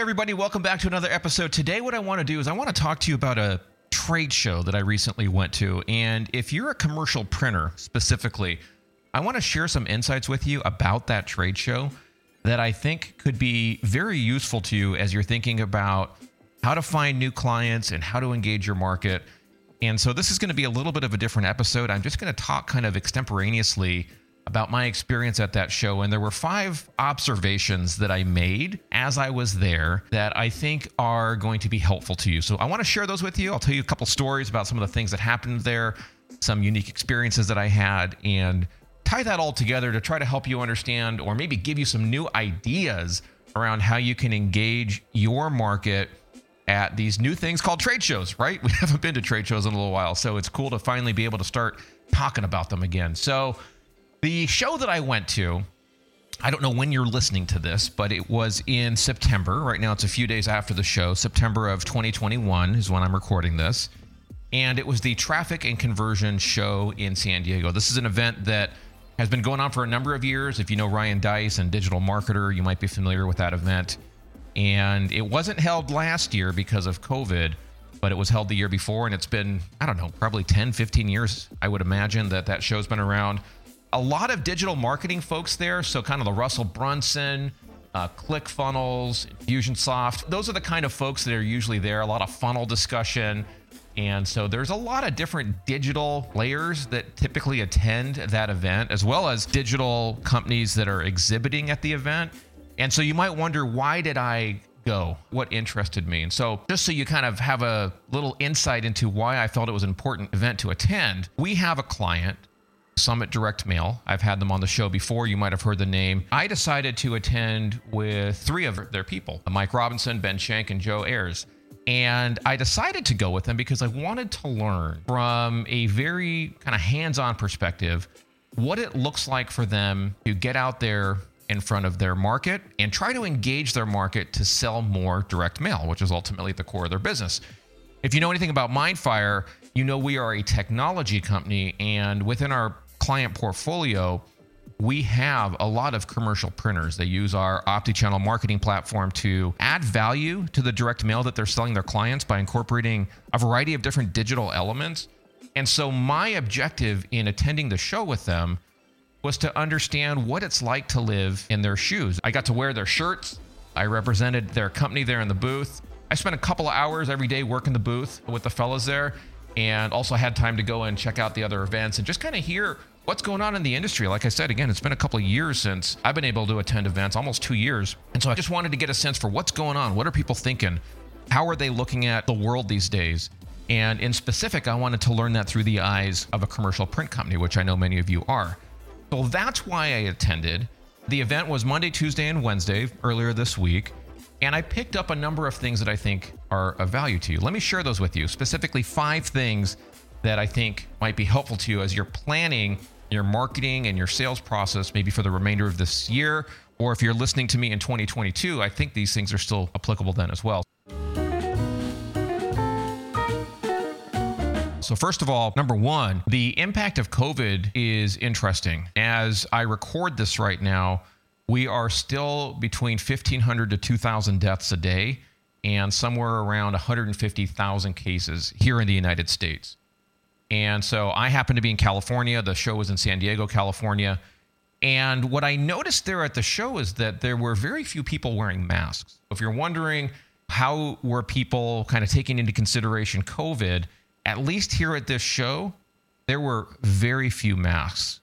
Everybody, welcome back to another episode. Today, what I want to do is I want to talk to you about a trade show that I recently went to. And if you're a commercial printer specifically, I want to share some insights with you about that trade show that I think could be very useful to you as you're thinking about how to find new clients and how to engage your market. And so, this is going to be a little bit of a different episode. I'm just going to talk kind of extemporaneously about my experience at that show. And there were five observations that I made as I was there that I think are going to be helpful to you. So I want to share those with you. I'll tell you a couple stories about some of the things that happened there, some unique experiences that I had, and tie that all together to try to help you understand or maybe give you some new ideas around how you can engage your market at these new things called trade shows, right? We haven't been to trade shows in a little while, so it's cool to finally be able to start talking about them again. So, the show that I went to, I don't know when you're listening to this, but it was in September. Right now, it's a few days after the show. September of 2021 is when I'm recording this. And it was the Traffic and Conversion Show in San Diego. This is an event that has been going on for a number of years. If you know Ryan Deiss and Digital Marketer, you might be familiar with that event. And it wasn't held last year because of COVID, but it was held the year before. And it's been, I don't know, probably 10, 15 years, I would imagine, that that show's been around a lot of digital marketing folks there. So, kind of the Russell Brunson, uh, ClickFunnels, Infusionsoft. Those are the kind of folks that are usually there. A lot of funnel discussion. And so there's a lot of different digital players that typically attend that event, as well as digital companies that are exhibiting at the event. And so you might wonder, why did I go? What interested me? And so, just so you kind of have a little insight into why I felt it was an important event to attend, we have a client Summit Direct Mail. I've had them on the show before. You might have heard the name. I decided to attend with three of their people Mike Robinson, Ben Shank, and Joe Ayers. And I decided to go with them because I wanted to learn from a very kind of hands on perspective what it looks like for them to get out there in front of their market and try to engage their market to sell more direct mail, which is ultimately the core of their business. If you know anything about Mindfire, you know we are a technology company, and within our client portfolio, we have a lot of commercial printers. They use our OptiChannel marketing platform to add value to the direct mail that they're selling their clients by incorporating a variety of different digital elements. And so, my objective in attending the show with them was to understand what it's like to live in their shoes. I got to wear their shirts, I represented their company there in the booth. I spent a couple of hours every day working the booth with the fellas there and also had time to go and check out the other events and just kind of hear what's going on in the industry. Like I said, again, it's been a couple of years since I've been able to attend events, almost two years. And so I just wanted to get a sense for what's going on. What are people thinking? How are they looking at the world these days? And in specific, I wanted to learn that through the eyes of a commercial print company, which I know many of you are. So that's why I attended. The event was Monday, Tuesday, and Wednesday earlier this week. And I picked up a number of things that I think are of value to you. Let me share those with you, specifically five things that I think might be helpful to you as you're planning your marketing and your sales process, maybe for the remainder of this year. Or if you're listening to me in 2022, I think these things are still applicable then as well. So, first of all, number one, the impact of COVID is interesting. As I record this right now, we are still between 1,500 to 2,000 deaths a day and somewhere around 150,000 cases here in the United States. And so I happened to be in California. The show was in San Diego, California. And what I noticed there at the show is that there were very few people wearing masks. If you're wondering how were people kind of taking into consideration COVID, at least here at this show, there were very few masks.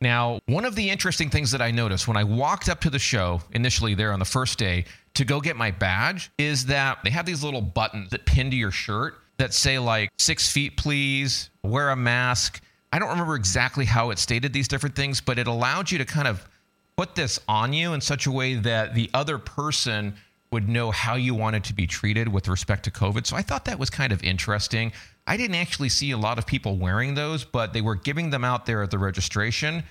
Now, one of the interesting things that I noticed when I walked up to the show initially there on the first day to go get my badge is that they have these little buttons that pin to your shirt that say like six feet, please, wear a mask. I don't remember exactly how it stated these different things, but it allowed you to kind of put this on you in such a way that the other person would know how you wanted to be treated with respect to COVID. So I thought that was kind of interesting. I didn't actually see a lot of people wearing those, but they were giving them out there at the registration.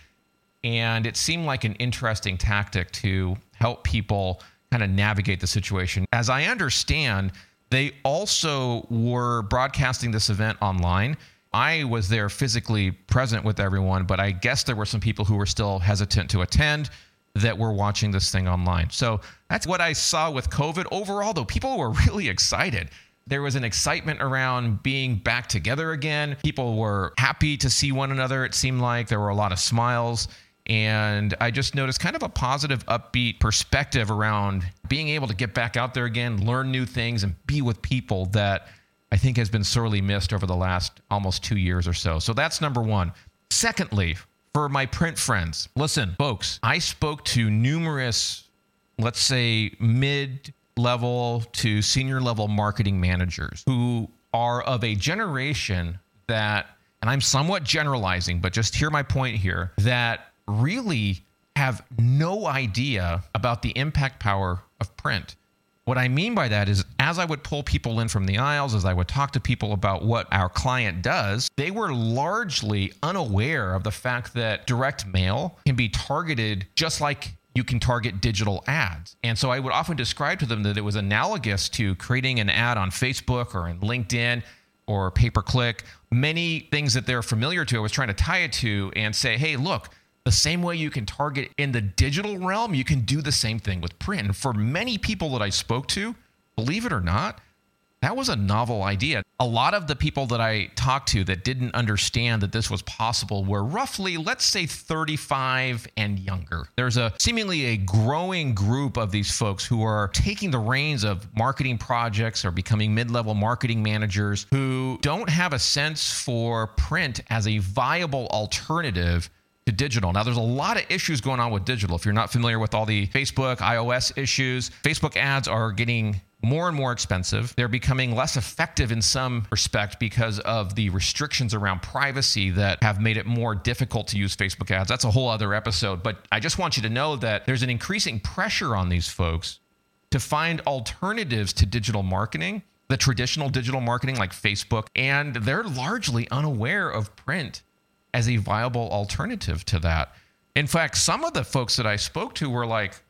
And it seemed like an interesting tactic to help people kind of navigate the situation. As I understand, they also were broadcasting this event online. I was there physically present with everyone, but I guess there were some people who were still hesitant to attend. that were watching this thing online. So that's what I saw with COVID. Overall, though, people were really excited. There was an excitement around being back together again. People were happy to see one another. It seemed like there were a lot of smiles. And I just noticed kind of a positive, upbeat perspective around being able to get back out there again, learn new things, and be with people that I think has been sorely missed over the last almost two years or so. So that's number one. Secondly, for my print friends, listen, folks, I spoke to numerous, let's say, mid level to senior level marketing managers who are of a generation that, and I'm somewhat generalizing, but just hear my point here, that really have no idea about the impact power of print. What I mean by that is, as I would pull people in from the aisles, as I would talk to people about what our client does, they were largely unaware of the fact that direct mail can be targeted just like you can target digital ads. And so I would often describe to them that it was analogous to creating an ad on Facebook or in LinkedIn or pay per click, many things that they're familiar to. I was trying to tie it to and say, hey, look, the same way you can target in the digital realm, you can do the same thing with print. And for many people that I spoke to, believe it or not, that was a novel idea. A lot of the people that I talked to that didn't understand that this was possible were roughly, let's say, 35 and younger. There's a seemingly a growing group of these folks who are taking the reins of marketing projects or becoming mid level marketing managers who don't have a sense for print as a viable alternative to digital. Now, there's a lot of issues going on with digital. If you're not familiar with all the Facebook, iOS issues, Facebook ads are getting more and more expensive. They're becoming less effective in some respect because of the restrictions around privacy that have made it more difficult to use Facebook ads. That's a whole other episode. But I just want you to know that there's an increasing pressure on these folks to find alternatives to digital marketing, the traditional digital marketing like Facebook, and they're largely unaware of print as a viable alternative to that. In fact, some of the folks that I spoke to were like,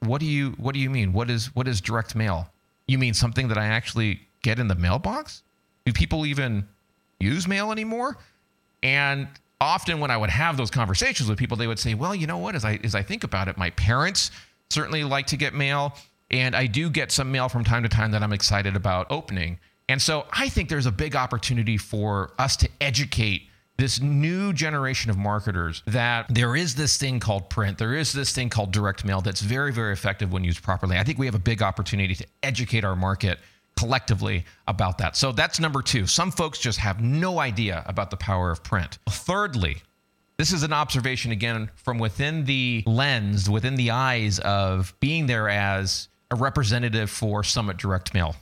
"What do you what do you mean? What is what is direct mail? You mean something that I actually get in the mailbox? Do people even use mail anymore?" And often when I would have those conversations with people, they would say, "Well, you know what? As I as I think about it, my parents certainly like to get mail, and I do get some mail from time to time that I'm excited about opening." And so I think there's a big opportunity for us to educate this new generation of marketers that there is this thing called print, there is this thing called direct mail that's very, very effective when used properly. I think we have a big opportunity to educate our market collectively about that. So that's number two. Some folks just have no idea about the power of print. Thirdly, this is an observation again from within the lens, within the eyes of being there as a representative for Summit Direct Mail.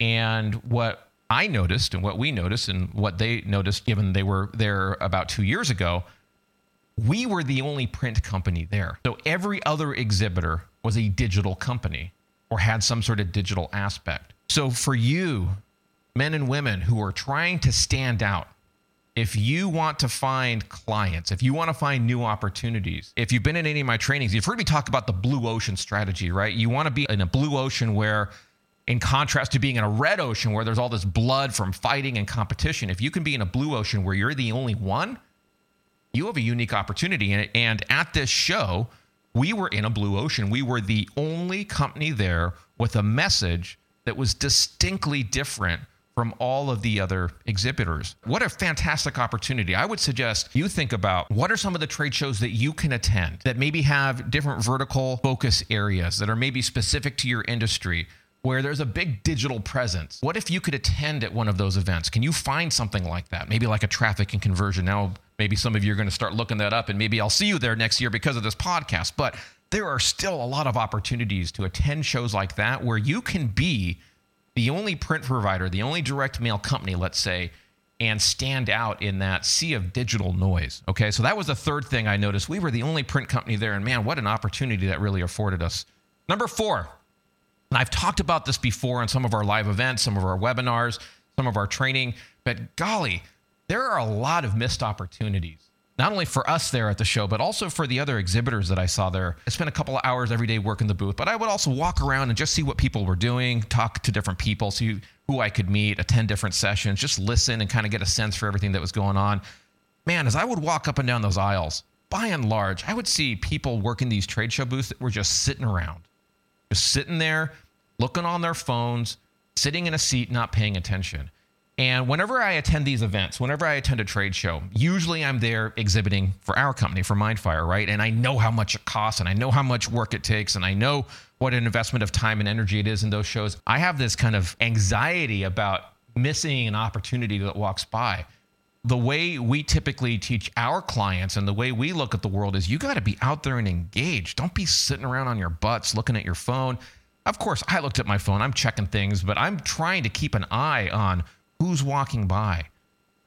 And what I noticed and what we noticed and what they noticed, given they were there about two years ago, we were the only print company there. So every other exhibitor was a digital company or had some sort of digital aspect. So for you, men and women who are trying to stand out, if you want to find clients, if you want to find new opportunities, if you've been in any of my trainings, you've heard me talk about the blue ocean strategy, right? You want to be in a blue ocean where in contrast to being in a red ocean where there's all this blood from fighting and competition, if you can be in a blue ocean where you're the only one, you have a unique opportunity. And, at this show, we were in a blue ocean. We were the only company there with a message that was distinctly different from all of the other exhibitors. What a fantastic opportunity. I would suggest you think about what are some of the trade shows that you can attend that maybe have different vertical focus areas that are maybe specific to your industry where there's a big digital presence. What if you could attend at one of those events? Can you find something like that? Maybe like a traffic and conversion. Now, maybe some of you are going to start looking that up, and maybe I'll see you there next year because of this podcast. But there are still a lot of opportunities to attend shows like that where you can be the only print provider, the only direct mail company, let's say, and stand out in that sea of digital noise. Okay, so that was the third thing I noticed. We were the only print company there, and man, what an opportunity that really afforded us. Number four, and I've talked about this before in some of our live events, some of our webinars, some of our training, but golly, there are a lot of missed opportunities. Not only for us there at the show, but also for the other exhibitors that I saw there. I spent a couple of hours every day working the booth, but I would also walk around and just see what people were doing, talk to different people, see who I could meet, attend different sessions, just listen and kind of get a sense for everything that was going on. Man, as I would walk up and down those aisles, by and large, I would see people working these trade show booths that were just sitting around, just sitting there, looking on their phones, sitting in a seat, not paying attention. And whenever I attend these events, whenever I attend a trade show, usually I'm there exhibiting for our company, for Mindfire, right? And I know how much it costs and I know how much work it takes and I know what an investment of time and energy it is in those shows. I have this kind of anxiety about missing an opportunity that walks by. The way we typically teach our clients and the way we look at the world is you got to be out there and engaged. Don't be sitting around on your butts looking at your phone. Of course, I looked at my phone, I'm checking things, but I'm trying to keep an eye on who's walking by.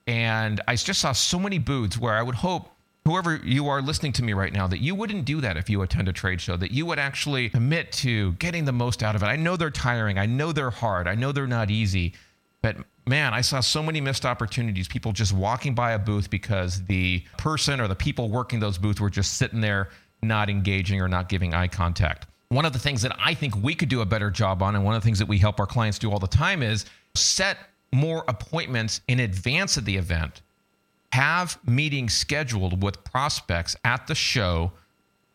And I just saw so many booths where I would hope whoever you are listening to me right now that you wouldn't do that if you attend a trade show that you would actually commit to getting the most out of it i know they're tiring i know they're hard i know they're not easy but man i saw so many missed opportunities people just walking by a booth because the person or the people working those booths were just sitting there not engaging or not giving eye contact one of the things that i think we could do a better job on and one of the things that we help our clients do all the time is set more appointments in advance of the event. Have meetings scheduled with prospects at the show.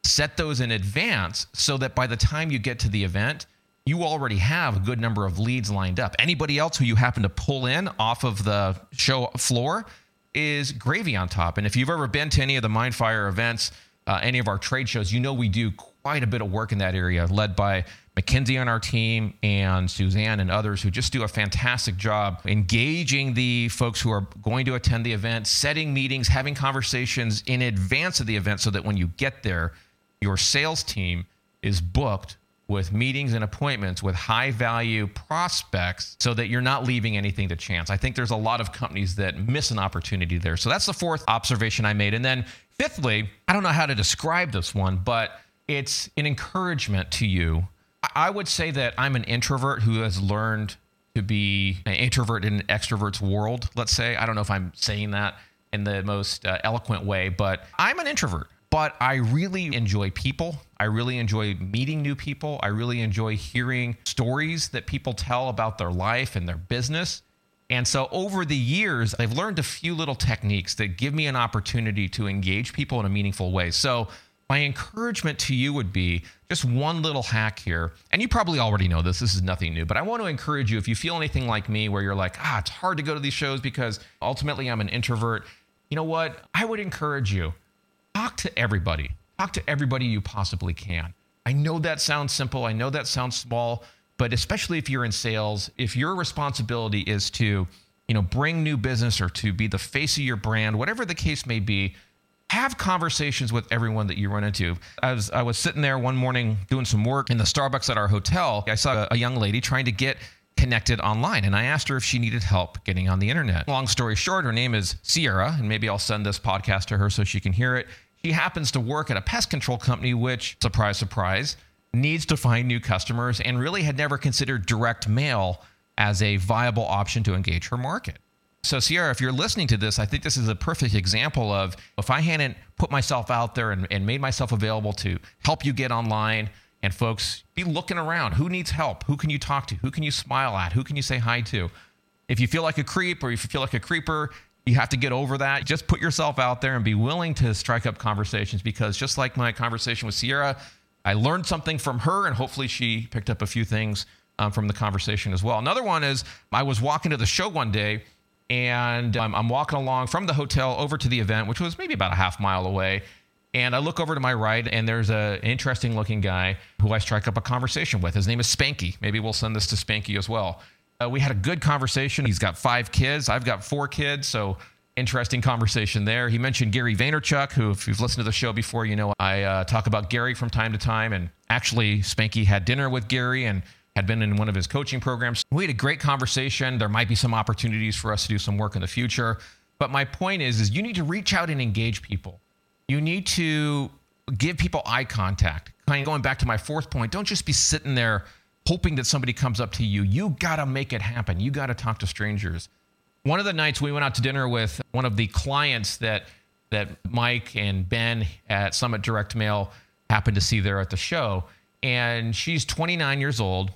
Set those in advance so that by the time you get to the event, you already have a good number of leads lined up. Anybody else who you happen to pull in off of the show floor is gravy on top. And if you've ever been to any of the Mindfire events, uh, any of our trade shows, you know we do quite a bit of work in that area, led by Mackenzie on our team and Suzanne and others who just do a fantastic job engaging the folks who are going to attend the event, setting meetings, having conversations in advance of the event so that when you get there, your sales team is booked with meetings and appointments with high value prospects so that you're not leaving anything to chance. I think there's a lot of companies that miss an opportunity there. So that's the fourth observation I made. And then fifthly, I don't know how to describe this one, but it's an encouragement to you I would say that I'm an introvert who has learned to be an introvert in an extrovert's world, let's say. I don't know if I'm saying that in the most uh, eloquent way, but I'm an introvert. But I really enjoy people. I really enjoy meeting new people. I really enjoy hearing stories that people tell about their life and their business. And so over the years, I've learned a few little techniques that give me an opportunity to engage people in a meaningful way. So my encouragement to you would be just one little hack here. And you probably already know this, this is nothing new, but I want to encourage you if you feel anything like me where you're like, ah, it's hard to go to these shows because ultimately I'm an introvert. You know what? I would encourage you talk to everybody, talk to everybody you possibly can. I know that sounds simple, I know that sounds small, but especially if you're in sales, if your responsibility is to, you know, bring new business or to be the face of your brand, whatever the case may be, have conversations with everyone that you run into. As I was sitting there one morning doing some work in the Starbucks at our hotel, I saw a young lady trying to get connected online and I asked her if she needed help getting on the internet. Long story short, her name is Sierra, and maybe I'll send this podcast to her so she can hear it. She happens to work at a pest control company, which, surprise, surprise, needs to find new customers and really had never considered direct mail as a viable option to engage her market. So, Sierra, if you're listening to this, I think this is a perfect example of if I hadn't put myself out there and, and made myself available to help you get online and folks be looking around. Who needs help? Who can you talk to? Who can you smile at? Who can you say hi to? If you feel like a creep or if you feel like a creeper, you have to get over that. Just put yourself out there and be willing to strike up conversations because just like my conversation with Sierra, I learned something from her and hopefully she picked up a few things um, from the conversation as well. Another one is I was walking to the show one day and um, I'm walking along from the hotel over to the event, which was maybe about a half mile away. And I look over to my right, and there's an interesting looking guy who I strike up a conversation with. His name is Spanky. Maybe we'll send this to Spanky as well. Uh, we had a good conversation. He's got five kids. I've got four kids. So interesting conversation there. He mentioned Gary Vaynerchuk, who, if you've listened to the show before, you know I uh, talk about Gary from time to time. And actually, Spanky had dinner with Gary, and had been in one of his coaching programs. We had a great conversation. There might be some opportunities for us to do some work in the future. But my point is, is you need to reach out and engage people. You need to give people eye contact. Kind of going back to my fourth point, don't just be sitting there hoping that somebody comes up to you. You got to make it happen. You got to talk to strangers. One of the nights we went out to dinner with one of the clients that that Mike and Ben at Summit Direct Mail happened to see there at the show. And she's 29 years old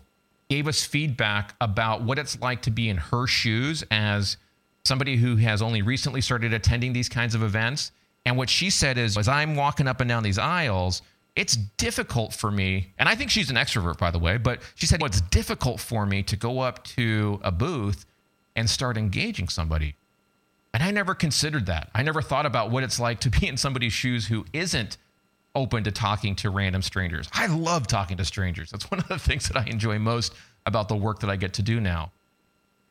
gave us feedback about what it's like to be in her shoes as somebody who has only recently started attending these kinds of events And what she said is, as I'm walking up and down these aisles, it's difficult for me, and I think she's an extrovert, by the way, but she said, well, it's difficult for me to go up to a booth and start engaging somebody. And I never considered that. I never thought about what it's like to be in somebody's shoes who isn't open to talking to random strangers. I love talking to strangers. That's one of the things that I enjoy most about the work that I get to do now.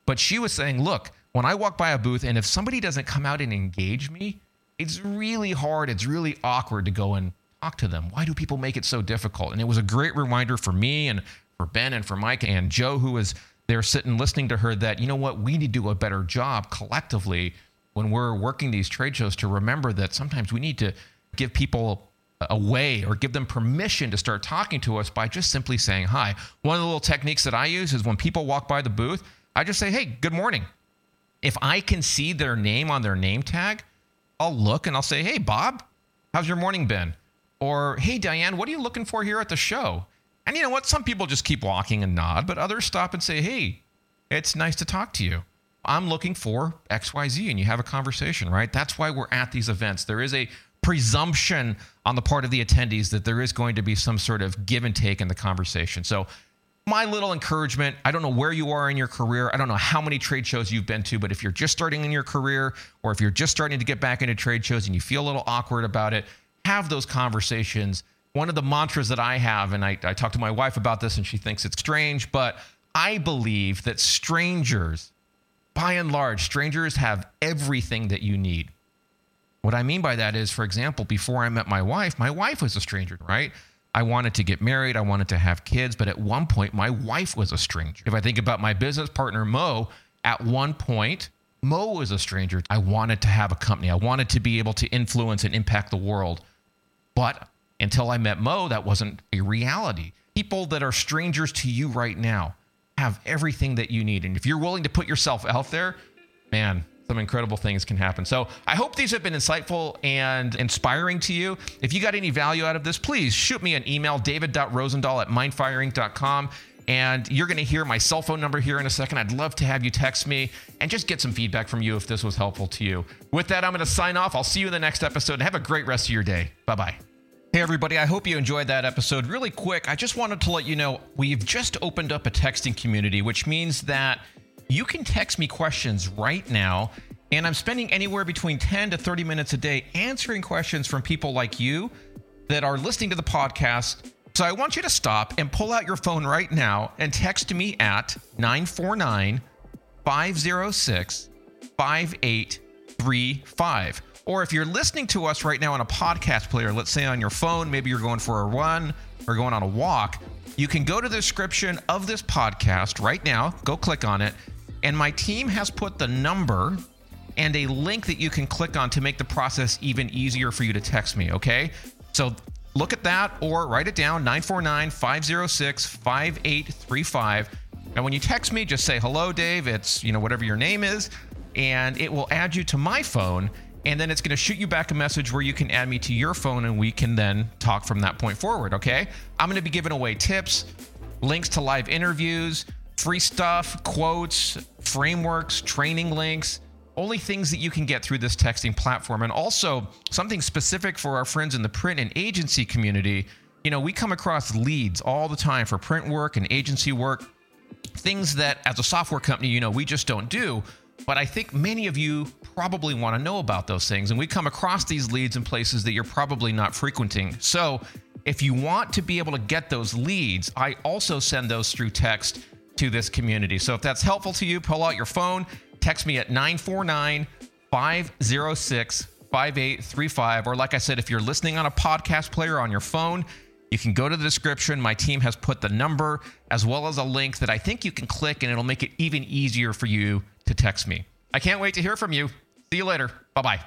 But she was saying, look, when I walk by a booth and if somebody doesn't come out and engage me, it's really hard, it's really awkward to go and talk to them. Why do people make it so difficult? And it was a great reminder for me and for Ben and for Mike and Joe, who was there sitting listening to her, that, you know what, we need to do a better job collectively when we're working these trade shows to remember that sometimes we need to give people a way or give them permission to start talking to us by just simply saying hi. One of the little techniques that I use is when people walk by the booth, I just say, hey, good morning. If I can see their name on their name tag, I'll look and I'll say, hey, Bob, how's your morning been? Or, hey, Diane, what are you looking for here at the show? And you know what? Some people just keep walking and nod, but others stop and say, hey, it's nice to talk to you. I'm looking for XYZ, and you have a conversation, right? That's why we're at these events. There is a presumption on the part of the attendees that there is going to be some sort of give and take in the conversation. So, my little encouragement I don't know where you are in your career. I don't know how many trade shows you've been to, but if you're just starting in your career or if you're just starting to get back into trade shows and you feel a little awkward about it, have those conversations. One of the mantras that I have, and I, I talked to my wife about this and she thinks it's strange, but I believe that strangers, by and large, strangers have everything that you need. What I mean by that is, for example, before I met my wife, my wife was a stranger, right? I wanted to get married, I wanted to have kids, but at one point, my wife was a stranger. If I think about my business partner, Mo, at one point, Mo was a stranger. I wanted to have a company, I wanted to be able to influence and impact the world. But until I met Mo, that wasn't a reality. People that are strangers to you right now have everything that you need. And if you're willing to put yourself out there, man, some incredible things can happen. So I hope these have been insightful and inspiring to you. If you got any value out of this, please shoot me an email, david.rosendahl at mindfireinc.com. And you're going to hear my cell phone number here in a second. I'd love to have you text me and just get some feedback from you if this was helpful to you. With that, I'm going to sign off. I'll see you in the next episode and have a great rest of your day. Bye bye. Hey, everybody, I hope you enjoyed that episode. Really quick, I just wanted to let you know we've just opened up a texting community, which means that you can text me questions right now. And I'm spending anywhere between 10 to 30 minutes a day answering questions from people like you that are listening to the podcast. So I want you to stop and pull out your phone right now and text me at 949 506 5835. Or if you're listening to us right now on a podcast player, let's say on your phone, maybe you're going for a run or going on a walk, you can go to the description of this podcast right now, go click on it, and my team has put the number and a link that you can click on to make the process even easier for you to text me, okay? So look at that or write it down 949 506 5835. And when you text me, just say, hello, Dave. It's, you know, whatever your name is. And it will add you to my phone. And then it's going to shoot you back a message where you can add me to your phone and we can then talk from that point forward, okay? I'm going to be giving away tips, links to live interviews, free stuff, quotes, frameworks, training links, only things that you can get through this texting platform. And also something specific for our friends in the print and agency community. You know, we come across leads all the time for print work and agency work, things that as a software company, you know, we just don't do. But I think many of you probably want to know about those things. And we come across these leads in places that you're probably not frequenting. So if you want to be able to get those leads, I also send those through text to this community. So if that's helpful to you, pull out your phone, text me at 949 506 5835. Or, like I said, if you're listening on a podcast player on your phone, you can go to the description. My team has put the number as well as a link that I think you can click, and it'll make it even easier for you to text me. I can't wait to hear from you. See you later. Bye bye.